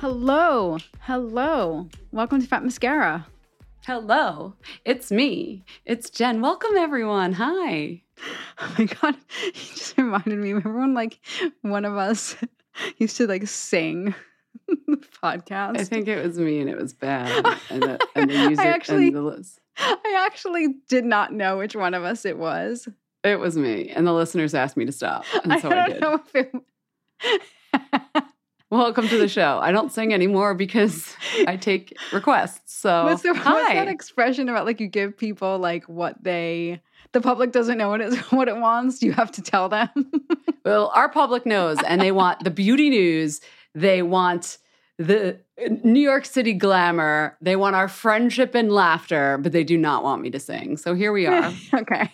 Hello. Hello. Welcome to Fat Mascara. Hello, it's me. It's Jen. Welcome, everyone. Hi. Oh my God. You just reminded me. Remember when, like, one of us used to, like, sing the podcast? I think it was me and it was bad. And the, and the music I actually, and the list. I actually did not know which one of us it was. It was me. And the listeners asked me to stop. And so I I, don't did. know if it. Welcome to the show. I don't sing anymore because I take requests. So what's, the, what's that expression about like you give people like what they the public doesn't know what it what it wants you have to tell them well, our public knows, and they want the beauty news. They want the New York City glamour. They want our friendship and laughter, but they do not want me to sing. So here we are. okay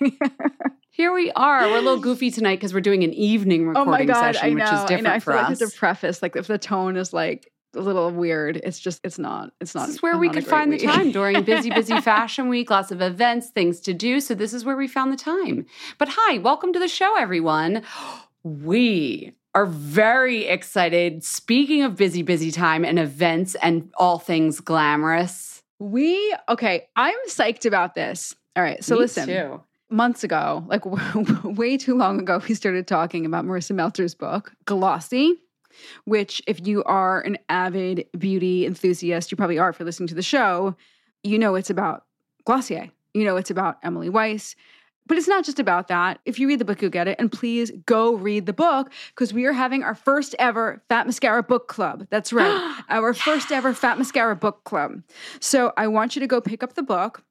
Here we are. We're a little goofy tonight because we're doing an evening oh recording my god session, i know which is i different know i for feel like us. I have to preface like if the tone is like a little weird it's just it's not it's not This is where we a could find the time during busy, busy fashion week, lots of events, things to do. So this is where we found the time. But hi, welcome to the show, everyone. We are very excited. Speaking of busy, busy time and events and all things glamorous. we okay i'm psyched about this all right so Me listen too. Months ago, like way too long ago, we started talking about Marisa Meltzer's book, Glossy, which, if you are an avid beauty enthusiast, you probably are for listening to the show, you know it's about Glossier. You know it's about Emily Weiss. But it's not just about that. If you read the book, you'll get it. And please go read the book because we are having our first ever Fat Mascara Book Club. That's right. our first ever Fat Mascara Book Club. So I want you to go pick up the book.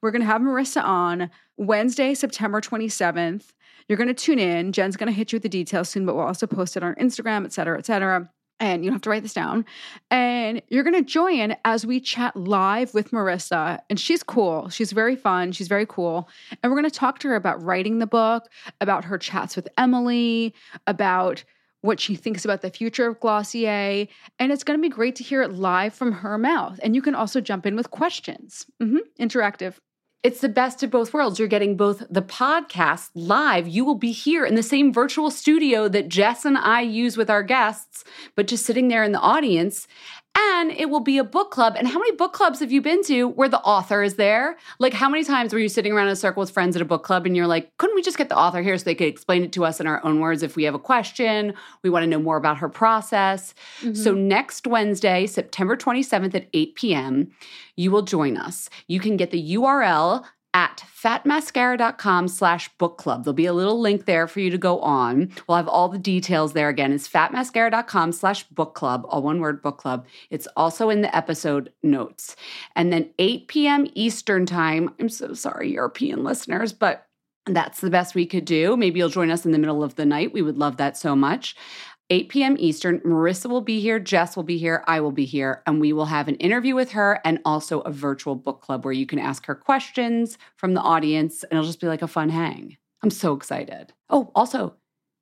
We're going to have Marisa on Wednesday, September 27th. You're going to tune in. Jen's going to hit you with the details soon, but we'll also post it on Instagram, et cetera, et cetera. And you don't have to write this down. And you're going to join as we chat live with Marisa. And she's cool. She's very fun. She's very cool. And we're going to talk to her about writing the book, about her chats with Emily, about what she thinks about the future of Glossier. And it's going to be great to hear it live from her mouth. And you can also jump in with questions. hmm Interactive. It's the best of both worlds. You're getting both the podcast live. You will be here in the same virtual studio that Jess and I use with our guests, but just sitting there in the audience. And it will be a book club. And how many book clubs have you been to where the author is there? Like, how many times were you sitting around in a circle with friends at a book club and you're like, couldn't we just get the author here so they could explain it to us in our own words if we have a question? We want to know more about her process. So, mm-hmm. next Wednesday, September 27th at 8 p.m., you will join us. You can get the URL at fatmascara.com slash book club. There'll be a little link there for you to go on. We'll have all the details there again. It's fatmascara.com slash book club, all one word book club. It's also in the episode notes. And then 8 p.m. Eastern time. I'm so sorry, European listeners, but that's the best we could do. Maybe you'll join us in the middle of the night. We would love that so much. 8 p.m. Eastern. Marisa will be here, Jess will be here, I will be here, and we will have an interview with her and also a virtual book club where you can ask her questions from the audience and it'll just be like a fun hang. I'm so excited. Oh, also,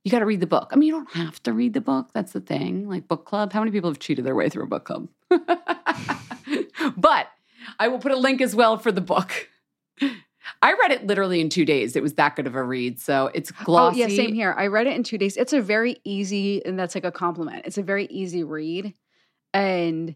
you got to read the book. I mean, you don't have to read the book. That's the thing. Like book club. How many people have cheated their way through a book club? but I will put a link as well for the book. I read it literally in two days. It was that good of a read. So it's glossy. Oh, yeah, same here. I read it in two days. It's a very easy, and that's like a compliment. It's a very easy read. And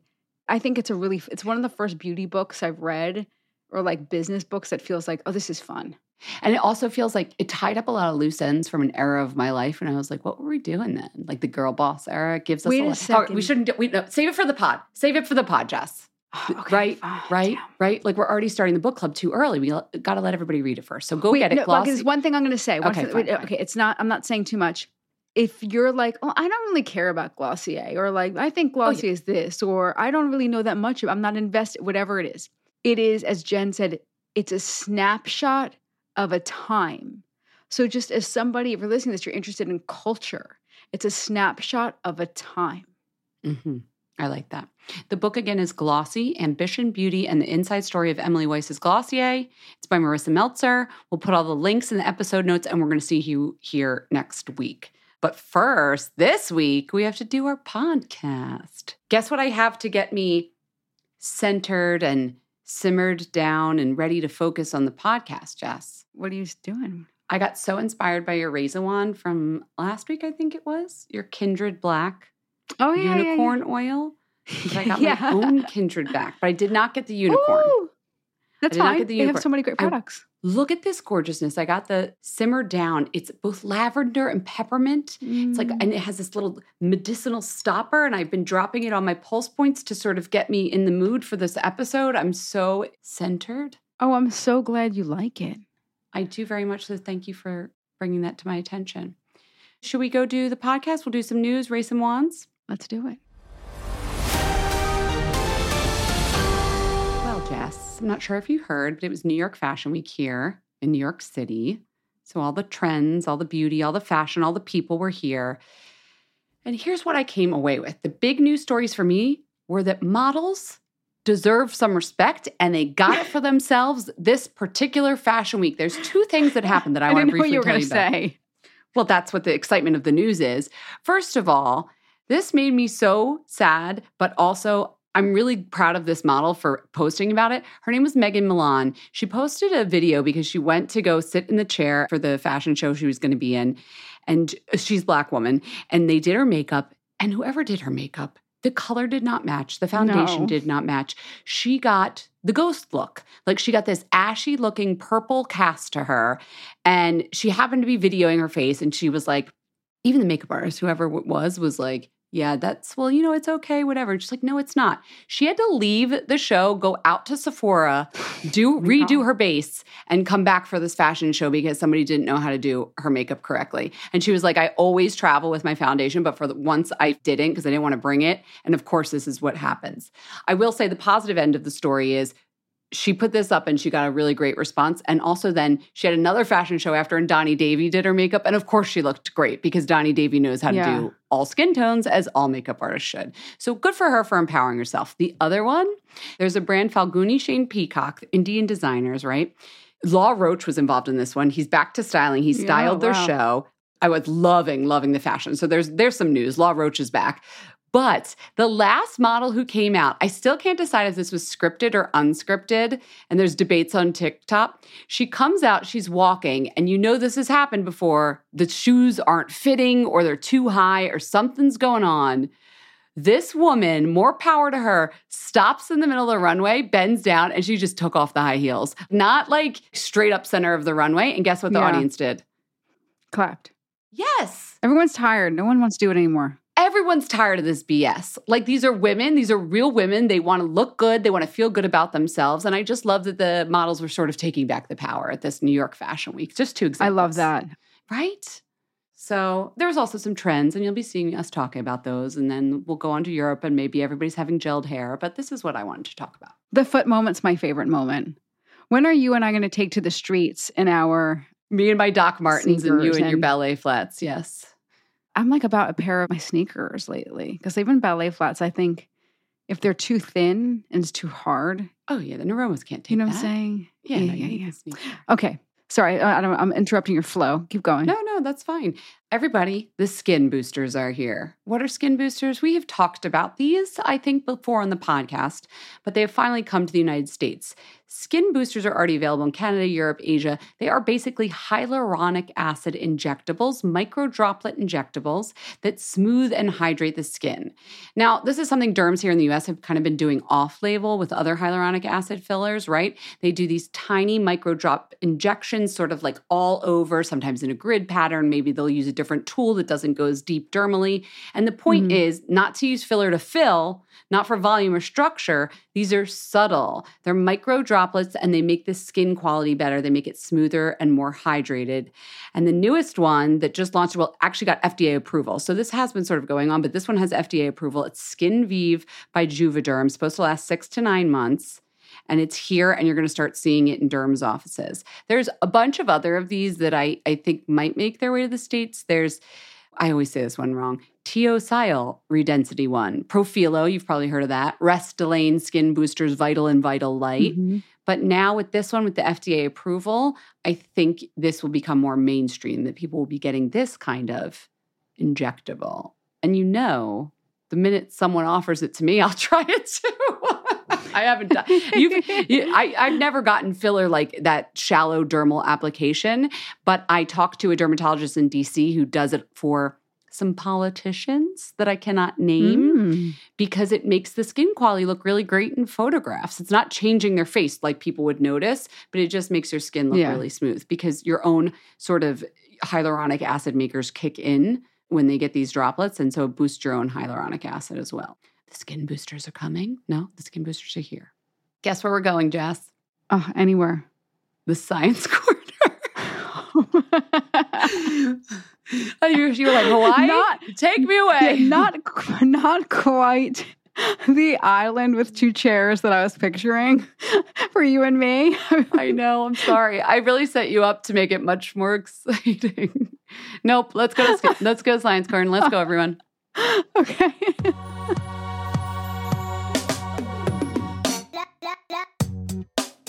I think it's a really, it's one of the first beauty books I've read or like business books that feels like, oh, this is fun. And it also feels like it tied up a lot of loose ends from an era of my life. And I was like, what were we doing then? Like the girl boss era gives us Wait a, a lot. Oh, second. we shouldn't do, we, no, save it for the pod. Save it for the pod, Jess. Okay, right, fine, right, damn. right. Like we're already starting the book club too early. We got to let everybody read it first. So go Wait, get it. no, glossy. one thing I'm going to say. Okay, fine, okay, it's not. I'm not saying too much. If you're like, oh, I don't really care about Glossier, or like, I think Oh, yeah. Glossier is this, or I don't really know that much. I'm not invested. Whatever it is, it is as Jen said. It's a snapshot of a time. So just as somebody, if you're listening to this, you're interested in culture. It's a snapshot of a time. hmm I like that. The book again is Glossy Ambition, Beauty, and the Inside Story of Emily Weiss's Glossier. It's by Marisa Meltzer. We'll put all the links in the episode notes and we're going to see you here next week. But first, this week, we have to do our podcast. Guess what I have to get me centered and simmered down and ready to focus on the podcast, Jess? What are you doing? I got so inspired by your Raise a Wand from last week, I think it was, your Kindred Black Oh yeah, yeah, yeah. unicorn oil. I got Yeah. my own Kindred Black, but I did not get the unicorn. Ooh, that's fine. the They have so many great I- products. Look at this gorgeousness. I got the simmer down. It's both lavender and peppermint. It's like, Mm. and it has this little medicinal stopper, and I've been dropping it on my pulse points to sort of get me in the mood for this episode. I'm so centered. oh, I'm so glad you like it. I do very much so. Thank you for bringing that to my attention. Should we go do the podcast? We'll do some news, raise some wands. Let's do it. Well, Jess, I'm not sure if you heard, but it was New York Fashion Week here in New York City. So, all the trends, all the beauty, all the fashion, all the people were here. And here's what I came away with the big news stories for me were that models deserve some respect and they got it for themselves this particular fashion week. There's two things that happened that I, I, want to briefly you tell you about. say. Well, that's what the excitement of the news is. First of all, this made me so sad, but also I'm really proud of this model for posting about it. Her name was Megan Milan. She posted a video because she went to go sit in the chair for the fashion show she was going to be in. And she's a black woman. And they did her makeup. And whoever did her makeup, the color did not match. The foundation No. did not match. She got the ghost look. Like she got this ashy looking purple cast to her. And she happened to be videoing her face. And she was like, even the makeup artist, whoever it was, was like, yeah, that's, well, you know, it's okay, whatever. And she's like, no, it's not. She had to leave the show, go out to Sephora, do oh redo her base, and come back for this fashion show because somebody didn't know how to do her makeup correctly. And she was like, I always travel with my foundation, but for the, once I didn't because I didn't want to bring it. And of course, this is what happens. I will say the positive end of the story is she put this up and she got a really great response. And also, then she had another fashion show after, and Donnie Davy did her makeup. And of course, she looked great because Donnie Davy knows how to do all skin tones, as all makeup artists should. So good for her for empowering herself. The other one, there's a brand Falguni Shane Peacock, Indian designers, right? Law Roach was involved in this one. He's back to styling. He Yeah, styled their show. I was loving, loving the fashion. So there's there's some news. Law Roach is back. But the last model who came out, I still can't decide if this was scripted or unscripted. And there's debates on TikTok. She comes out, she's walking, and you know this has happened before. The shoes aren't fitting or they're too high or something's going on. This woman, more power to her, stops in the middle of the runway, bends down, and she just took off the high heels. Not like straight up center of the runway. And guess what the Yeah. audience did? Clapped. Yes. Everyone's tired. No one wants to do it anymore. Everyone's tired of this BS. Like these are women, these are real women. They want to look good, they want to feel good about themselves. And I just love that the models were sort of taking back the power at this New York Fashion Week. Just two examples. I love that. Right? So there's also some trends, and you'll be seeing us talking about those. And then we'll go on to Europe, and maybe everybody's having gelled hair. But this is what I wanted to talk about. The foot moment's my favorite moment. When are you and I going to take to the streets in our Me and my Doc Martens, and you and your ballet flats. Yes. I'm like about a pair of my sneakers lately because even ballet flats, I think if they're too thin and it's too hard, Oh yeah, the neuromas can't take you know that. what I'm saying? Yeah, no, you need to sneak. Okay. Sorry, I don't, I'm interrupting your flow. Keep going. No, no, that's fine. Everybody, the skin boosters are here. What are skin boosters? We have talked about these, I think, before on the podcast, but they have finally come to the United States. Skin boosters are already available in Canada, Europe, Asia. They are basically hyaluronic acid injectables, micro droplet injectables that smooth and hydrate the skin. Now, this is something derms here in the US have kind of been doing off label with other hyaluronic acid fillers, right? They do these tiny micro drop injections, sort of like all over, sometimes in a grid pattern. Maybe they'll use a different tool that doesn't go as deep dermally. And the point Mhm. is not to use filler to fill, not for volume or structure. These are subtle. They're micro droplets and they make the skin quality better. They make it smoother and more hydrated. And the newest one that just launched, well, actually got FDA approval. So this has been sort of going on, but this one has FDA approval. It's Skin Vive by Juvederm, supposed to last six to nine months. And it's here, and you're going to start seeing it in derms offices. There's a bunch of other of these that I, I think might make their way to the States. There's, I always say this one wrong, Teosyal Redensity one. Profhilo, you've probably heard of that. Restylane Skin Boosters Vital and Vital Light. Mhm. But now with this one, with the FDA approval, I think this will become more mainstream that people will be getting this kind of injectable. And you know, the minute someone offers it to me, I'll try it too. I haven't done. You've, you, I, I've never gotten filler like that shallow dermal application, but I talked to a dermatologist in DC who does it for some politicians that I cannot name Mm. because it makes the skin quality look really great in photographs. It's not changing their face like people would notice, but it just makes your skin look Yeah. really smooth because your own sort of hyaluronic acid makers kick in when they get these droplets. And so it boosts your own hyaluronic acid as well. The skin boosters are coming. No, the skin boosters are here. Guess where we're going, Jess? Oh, anywhere. The science corner. You, you were like, Hawaii? Not- Take me away. Yeah, not not quite the island with two chairs that I was picturing for you and me. I know. I'm sorry. I really set you up to make it much more exciting. nope. Let's go. To, let's go to science corner. Let's go, everyone. okay.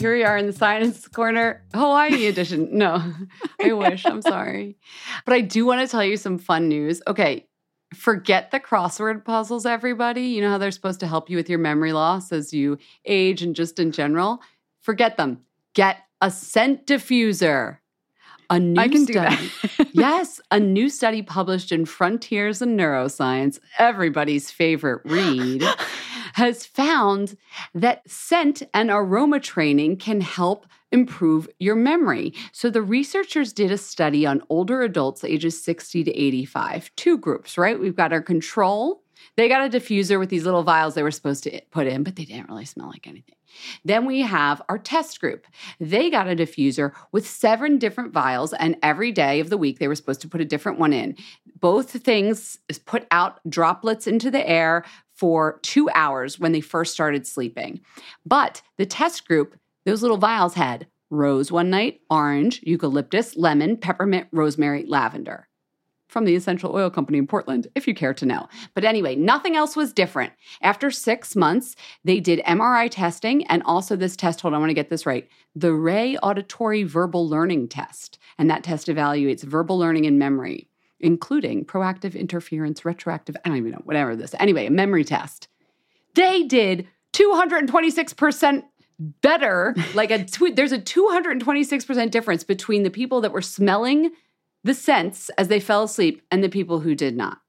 Here we are in the science corner, Hawaii edition. No, I wish. I'm sorry, but I do want to tell you some fun news. Okay. Forget the crossword puzzles, everybody. You know how they're supposed to help you with your memory loss as you age and just in general? Forget them. Get a scent diffuser. A new I can do study. that. yes, a new study published in Frontiers in Neuroscience, everybody's favorite read, has found that scent and aroma training can help improve your memory. So the researchers did a study on older adults ages 60 to 85, two groups, right? We've got our control. They got a diffuser with these little vials they were supposed to put in, but they didn't really smell like anything. Then we have our test group. They got a diffuser with seven different vials, and every day of the week they were supposed to put a different one in. Both things put out droplets into the air for two hours when they first started sleeping. But the test group, those little vials had rose one night, orange, eucalyptus, lemon, peppermint, rosemary, lavender from the Essential Oil Company in Portland, if you care to know. But anyway, nothing else was different. After six months, they did MRI testing and also this test. Hold on, I want to get this right the Rey Auditory Verbal Learning Test. And that test evaluates verbal learning and memory, including proactive interference, retroactive, I don't even know, whatever this. Anyway, a memory test. They did 226% better. Like a tw- there's a 226% difference between the people that were smelling the scents as they fell asleep and the people who did not.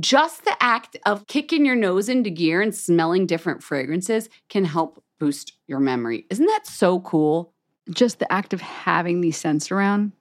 Just the act of kicking your nose into gear and smelling different fragrances can help boost your memory. Isn't that so cool? Just the act of having these scents around.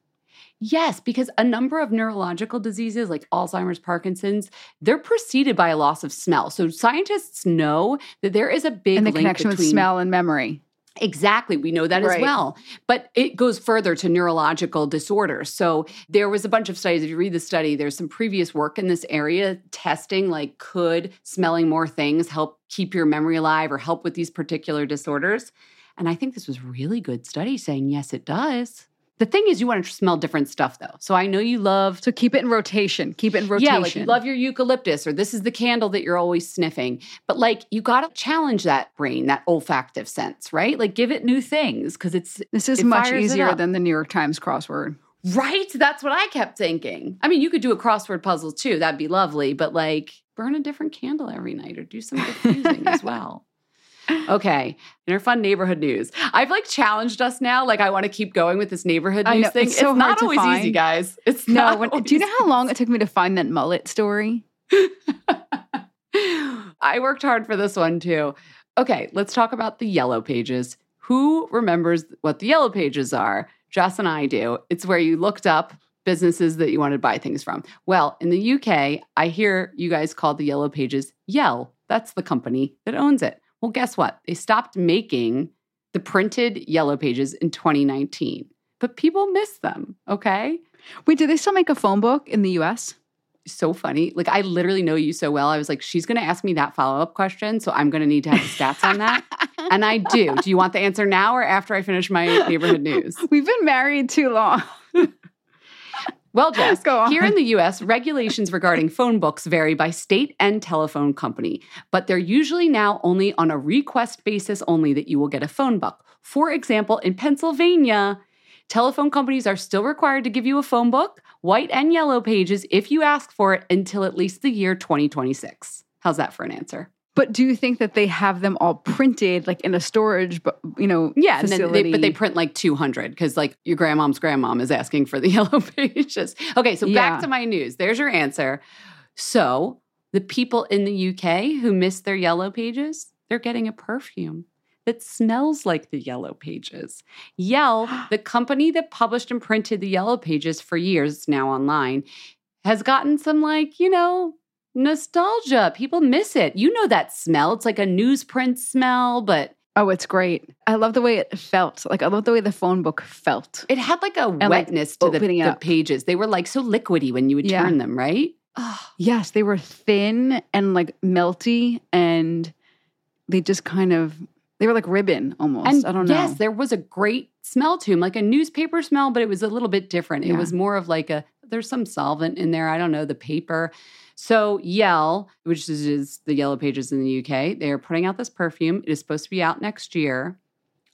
Yes, because a number of neurological diseases like Alzheimer's, Parkinson's, they're preceded by a loss of smell. So scientists know that there is a big and the connection with smell and memory. Exactly. We know that Right. as well. But it goes further to neurological disorders. So there was a bunch of studies. If you read the study, there's some previous work in this area testing like could smelling more things help keep your memory alive or help with these particular disorders? And I think this was really good study saying yes, it does. The thing is, you want to smell different stuff though. So I know you love So keep it in rotation. Keep it in rotation. yeah, like you love your eucalyptus, or this is the candle that you're always sniffing. But like you got to challenge that brain, that olfactive sense, right? Like give it new things because it's This is it much easier than the New York Times crossword. right. That's what I kept thinking. I mean, you could do a crossword puzzle too. That'd be lovely. But like burn a different candle every night or do some diffusing as well. Okay, in our fun neighborhood news, I've like challenged us now. Like, I want to keep going with this neighborhood news know, thing. it's so hard not always easy, guys. It's No, not when, do you know how long it took me to find that mullet story? I worked hard for this one too. Okay, let's talk about the yellow pages. Who remembers what the yellow pages are? Jess and I do. It's where you looked up businesses that you wanted to buy things from. Well, in the UK, I hear you guys call the yellow pages Yell. That's the company that owns it. Well, guess what? They stopped making the printed yellow pages in 2019, but people miss them, okay? Wait, do they still make a phone book in the US? so funny. Like I literally know you so well. I was like, she's going to ask me that follow up question, so I'm going to need to have the stats on that. And I do. Do you want the answer now or after I finish my neighborhood news? We've been married too long. Well, Jess, here in the US, regulations regarding phone books vary by state and telephone company, but they're usually now only on a request basis only that you will get a phone book. For example, in Pennsylvania, telephone companies are still required to give you a phone book, white and yellow pages, if you ask for it until at least the year 2026. How's that for an answer? But do you think that they have them all printed like in a storage, bu- you know, Yeah, and then facility? they, but they print like 200 because like your grandmom's grandmom is asking for the yellow pages. Okay, so Yeah. back to my news. There's your answer. So the people in the UK who miss their yellow pages, they're getting a perfume that smells like the yellow pages. Yell, the company that published and printed the yellow pages for years now online, has gotten some like, you know, nostalgia. People miss it. You know that smell. It's like a newsprint smell, but Oh, it's great. I love the way it felt. Like I love the way the phone book felt. It had like a like, wetness to the, the pages. They were like so liquidy when you would Yeah. turn them, right? Oh, Yes, they were thin and like melty and they just kind of they were like ribbon almost. and I don't know. yes, there was a great smell to them, like a newspaper smell, but it was a little bit different. It was more of like a there's some solvent in there. I don't know the paper. So Yell, which is, the yellow pages in the UK, they are putting out this perfume. It is supposed to be out next year.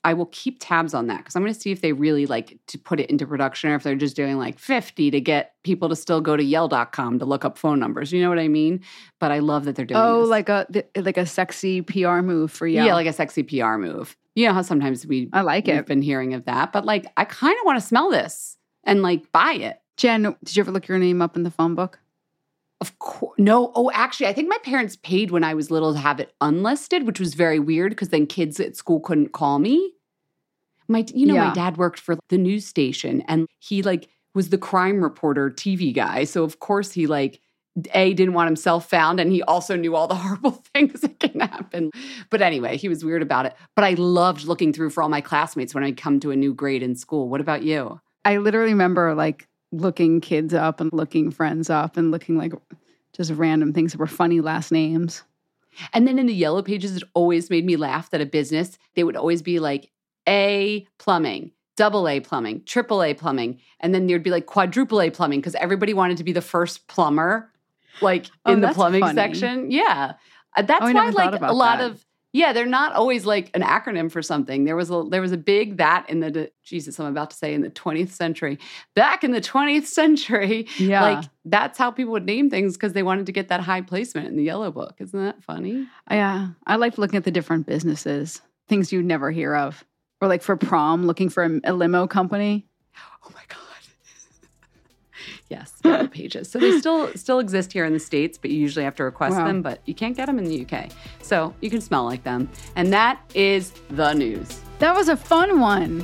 I will keep tabs on that because I'm going to see if they really like to put it into production or if they're just doing like 50 to get people to still go to yell.com to look up phone numbers. You know what I mean? But I love that they're doing oh, this. like a like a sexy PR move for you. yeah. like a sexy PR move. You know how sometimes we I like it. we've been hearing of that, but like I kind of want to smell this and like buy it. Jen, did you ever look your name up in the phone book? Of course, no. Oh, actually, I think my parents paid when I was little to have it unlisted, which was very weird because then kids at school couldn't call me. My, you know, Yeah. my dad worked for the news station, and he like was the crime reporter TV guy. So of course he like a didn't want himself found, and he also knew all the horrible things that can happen. But anyway, he was weird about it. But I loved looking through for all my classmates when I'd come to a new grade in school. What about you? I literally remember like looking kids up and looking friends up and looking like just random things that were funny last names. And then in the yellow pages, it always made me laugh that a business, they would always be like A plumbing, double A plumbing, triple A plumbing. And then there'd be like quadruple A plumbing because everybody wanted to be the first plumber, like Oh, in the plumbing funny. section. Yeah. Uh, That's Oh, why like a lot that. of yeah, they're not always like an acronym for something. There was a there was a big that in the Jesus, I'm about to say in the 20th century. Back in the 20th century, Yeah. like that's how people would name things because they wanted to get that high placement in the yellow book. Isn't that funny? Yeah. I uh, liked looking at the different businesses, things you'd never hear of. Or like for prom, looking for a, a limo company. Oh my god. Yes, yellow pages. So they still still exist here in the states, but you usually have to request Wow. them. But you can't get them in the UK, so you can smell like them. And that is the news. That was a fun one.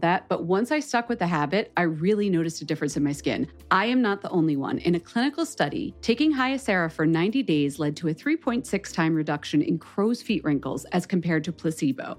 that. But once I stuck with the habit, I really noticed a difference in my skin. I am not the only one. In a clinical study, taking Hyacera for 90 days led to a 3.6 time reduction in crow's feet wrinkles as compared to placebo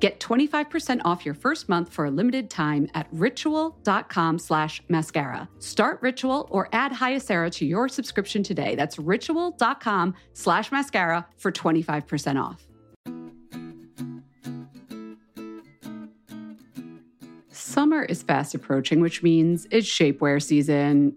Get 25% off your first month for a limited time at ritual.com slash mascara. Start Ritual or add Hyacera to your subscription today. That's ritual.com slash mascara for 25% off. Summer is fast approaching, which means it's shapewear season.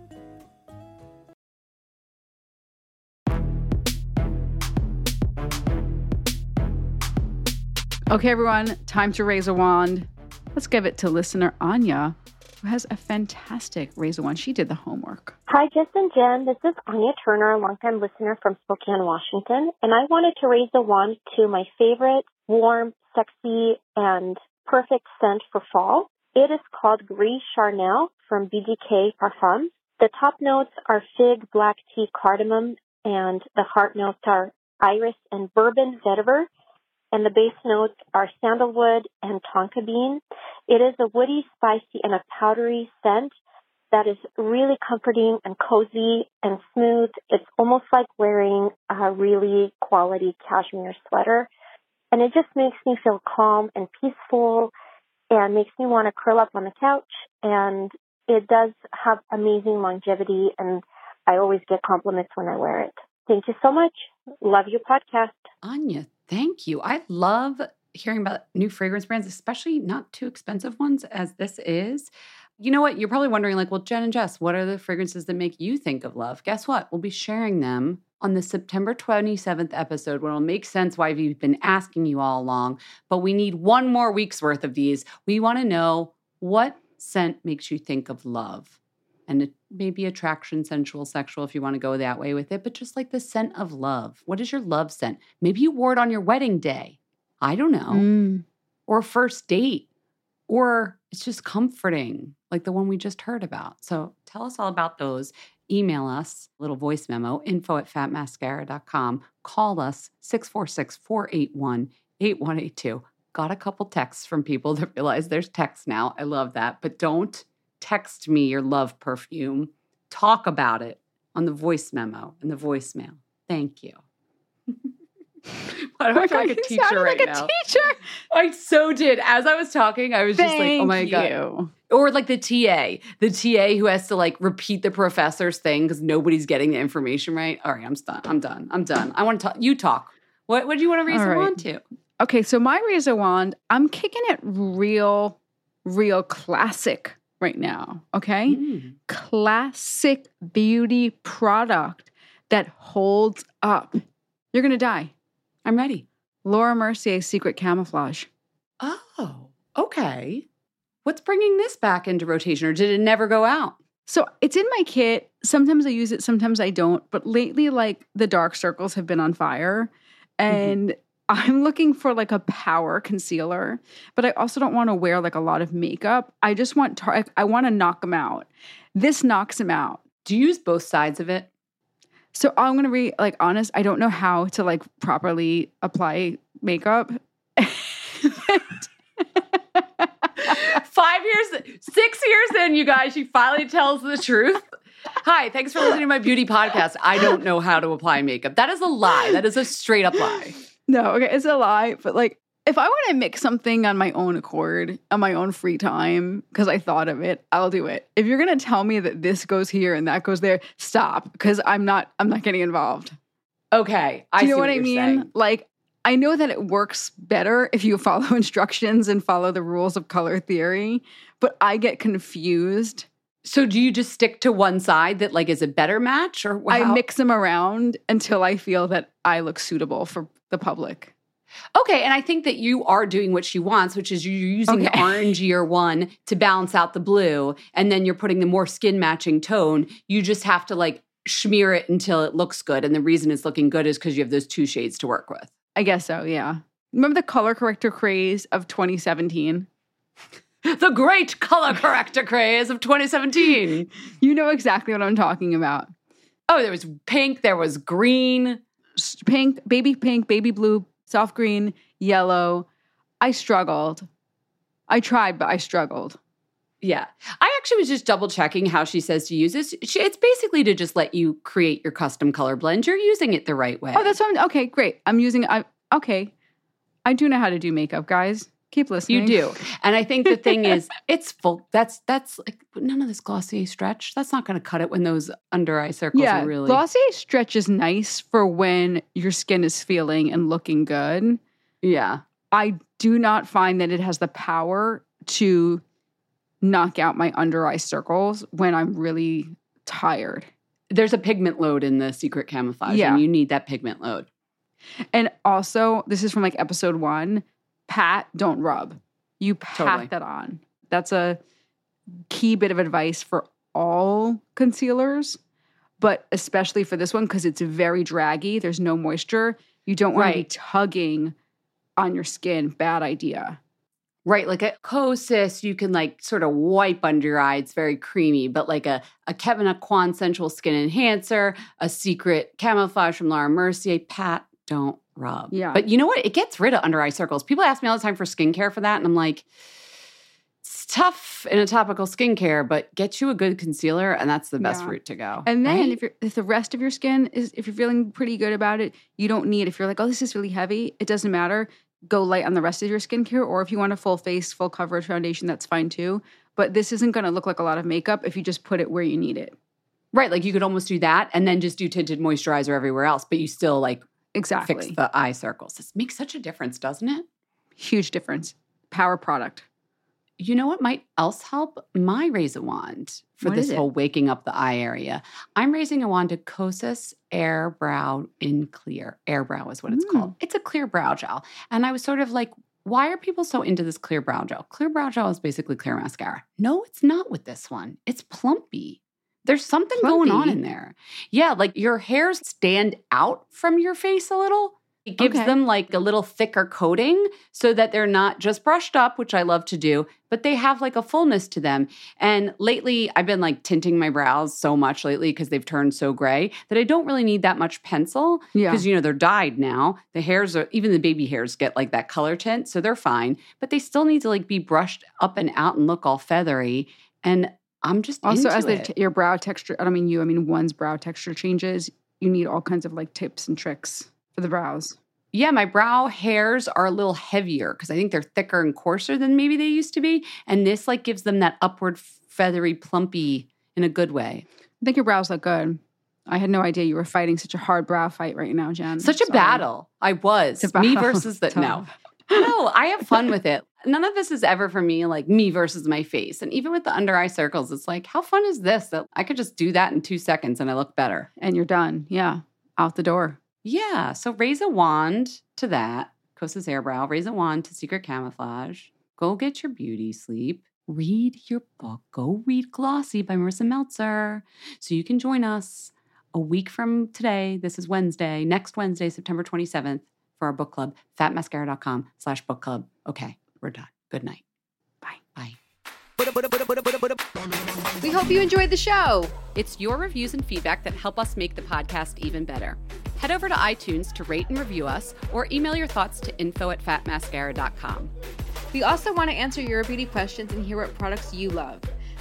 Okay, everyone, time to raise a wand. Let's give it to listener Anya. who has a fantastic Raise a Wand. She did the homework. Hi, Jess and Jen. This is Anya Turner, a longtime listener from Spokane, Washington, and I wanted to raise a wand to my favorite warm, sexy, and perfect scent for fall. It is called Gris Charnel from BDK Parfums. The top notes are fig, black tea, cardamom, and the heart notes are iris and bourbon vetiver and the base notes are sandalwood and tonka bean. It is a woody, spicy, and a powdery scent that is really comforting and cozy and smooth. It's almost like wearing a really quality cashmere sweater. And it just makes me feel calm and peaceful and makes me want to curl up on the couch. And it does have amazing longevity and I always get compliments when I wear it. Thank you so much. Love your podcast. Anya, thank you. I love hearing about new fragrance brands, especially not too expensive ones as this is. You know what? You're probably wondering, like, well, Jen and Jess, what are the fragrances that make you think of love? Guess what? We'll be sharing them on the September 27th episode where it'll make sense why we've been asking you all along. But we need one more week's worth of these. We want to know what scent makes you think of love and maybe attraction, sensual, sexual, if you want to go that way with it, but just like the scent of love. What is your love scent? Maybe you wore it on your wedding day. I don't know. Mm. Or first date. Or it's just comforting, like the one we just heard about. So tell us all about those. Email us, little voice memo, info at fatmascara.com. Call us 646 481 8182. Got a couple texts from people that realize there's text now. I love that. But don't text me your love perfume. Talk about it on the voice memo and the voicemail. Thank you. Why do I feel like a teacher right like now? A teacher. I so did. As I was talking, I was just like, oh my Thank God. Or like the TA, the TA who has to like repeat the professor's thing because nobody's getting the information right. All right, I'm done. I'm done. I'm done. I want to talk. You talk. What, what do you want to raise right. on to? Okay, so my razor wand, I'm kicking it real, real classic right now. Okay. Mm. Classic beauty product that holds up. You're to die. I'm ready. Laura Mercier Secret Camouflage. Oh, okay. What's bringing this back into rotation, or did it never go out? So it's in my kit. Sometimes I use it, sometimes I don't. But lately, like the dark circles have been on fire. And I'm looking for like a power concealer, but I also don't want to wear like a lot of makeup. I just want to, I want to knock them out. This knocks them out. Do you use both sides of it? So I'm going to be like honest, I don't know how to like properly apply makeup. Five years, six years in, you guys, she finally tells the truth. Hi, thanks for listening to my beauty podcast. I don't know how to apply makeup. That is a lie. That is a straight up lie. No, okay, it's a lie, but like if I want to mix something on my own accord, on my own free time, because I thought of it, I'll do it. If you're gonna tell me that this goes here and that goes there, stop, because I'm not. I'm not getting involved. Okay. I Do you know see what, I mean? saying. Like, I know that it works better if you follow instructions and follow the rules of color theory, but I get confused. So do you just stick to one side that like is a better match or I mix them around until I feel that I look suitable for the public. Okay, and I think that you are doing what she wants, which is you're using the Okay. orangier one to balance out the blue, and then you're putting the more skin matching tone. You just have to like smear it until it looks good, and the reason it's looking good is because you have those two shades to work with. I guess so, yeah. Remember the color corrector craze of 2017? The great color corrector craze of 2017. You know exactly what I'm talking about. Oh, there was pink, there was green. Pink, baby pink, baby blue, soft green, yellow. I struggled. I tried, but I struggled. Yeah. I actually was just double checking how she says to use this. It's basically to just let you create your custom color blend. You're using it the right way. Oh, that's what I'm okay, great. I'm using I okay. I do know how to do makeup, guys. Keep listening. You do. And I think the thing is, it's full. That's that's like none of this Glossier stretch. That's not going to cut it when those under eye circles Yeah, are really. Glossier stretch is nice for when your skin is feeling and looking good. yeah. I do not find that it has the power to knock out my under eye circles when I'm really tired. There's a pigment load in the secret camouflage, Yeah. and you need that pigment load. And also, this is from like episode one pat, don't rub. You pat Totally. that on. That's a key bit of advice for all concealers, but especially for this one because it's very draggy. There's no moisture. You don't want to be tugging on your skin. Bad idea. Right, like a Kosas, you can like sort of wipe under your eye. It's very creamy, but like a, a Kevyn Aucoin Sensual Skin Enhancer, a secret camouflage from Laura Mercier, Pat, don't rub. Yeah. But you know what? It gets rid of under eye circles. People ask me all the time for skincare for that, and I'm like, it's tough in a topical skincare, but get you a good concealer, and that's the best Yeah. route to go. And then right? if you're if the rest of your skin is if you're feeling pretty good about it, you don't need if you're like, oh, this is really heavy, it doesn't matter. Go light on the rest of your skincare, or if you want a full face, full coverage foundation, that's fine too. But this isn't gonna look like a lot of makeup if you just put it where you need it. right, like you could almost do that and then just do tinted moisturizer everywhere else, but you still like Exactly. fix the eye circles. This makes such a difference, doesn't it? Huge difference. Power product. You know what might else help? My raise a wand for What this whole waking up the eye area. I'm raising a wand to Kosas Air Brow in Clear. Air Brow is what it's Mm. called. It's a clear brow gel. And I was sort of like, why are people so into this clear brow gel? Clear brow gel is basically clear mascara. No, it's not with this one. It's plumpy. There's something going on in there. Yeah, like your hairs stand out from your face a little. It gives Okay. them like a little thicker coating so that they're not just brushed up, which I love to do, but they have like a fullness to them. And lately, I've been like tinting my brows so much lately because they've turned so gray that I don't really need that much pencil Yeah. because you know they're dyed now. The hairs are even the baby hairs get like that color tint, so they're fine, but they still need to like be brushed up and out and look all feathery. And I'm just Also, as the, it. t- your brow texture, I don't mean you, I mean one's brow texture changes, you need all kinds of like tips and tricks for the brows. yeah, my brow hairs are a little heavier because I think they're thicker and coarser than maybe they used to be. And this like gives them that upward feathery plumpy in a good way. I think your brows look good. I had no idea you were fighting such a hard brow fight right now, Jen. Such a Sorry. battle. I was. Me versus the no. No, I have fun with it. None of this is ever for me like me versus my face. And even with the under eye circles, it's like, how fun is this that I could just do that in two seconds and I look better? And you're done. Yeah. Out the door. Yeah. So raise a wand to that. Kosas Airbrow, raise a wand to Secret Camouflage. Go get your beauty sleep. Read your book. Go read Glossy by Marisa Meltzer. So you can join us a week from today. This is Wednesday, next Wednesday, September 27th, for our book club, fatmascara.com slash book club. Okay, we're done. Good night. Bye. Bye. We hope you enjoyed the show. It's your reviews and feedback that help us make the podcast even better. Head over to iTunes to rate and review us or email your thoughts to info at fatmascara.com. We also want to answer your beauty questions and hear what products you love.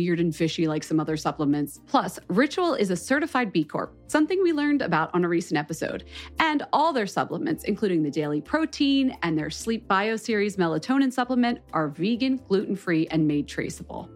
weird and fishy like some other supplements. Plus, Ritual is a certified B Corp, something we learned about on a recent episode. And all their supplements, including the daily protein and their Sleep Bio Series melatonin supplement, are vegan, gluten free, and made traceable.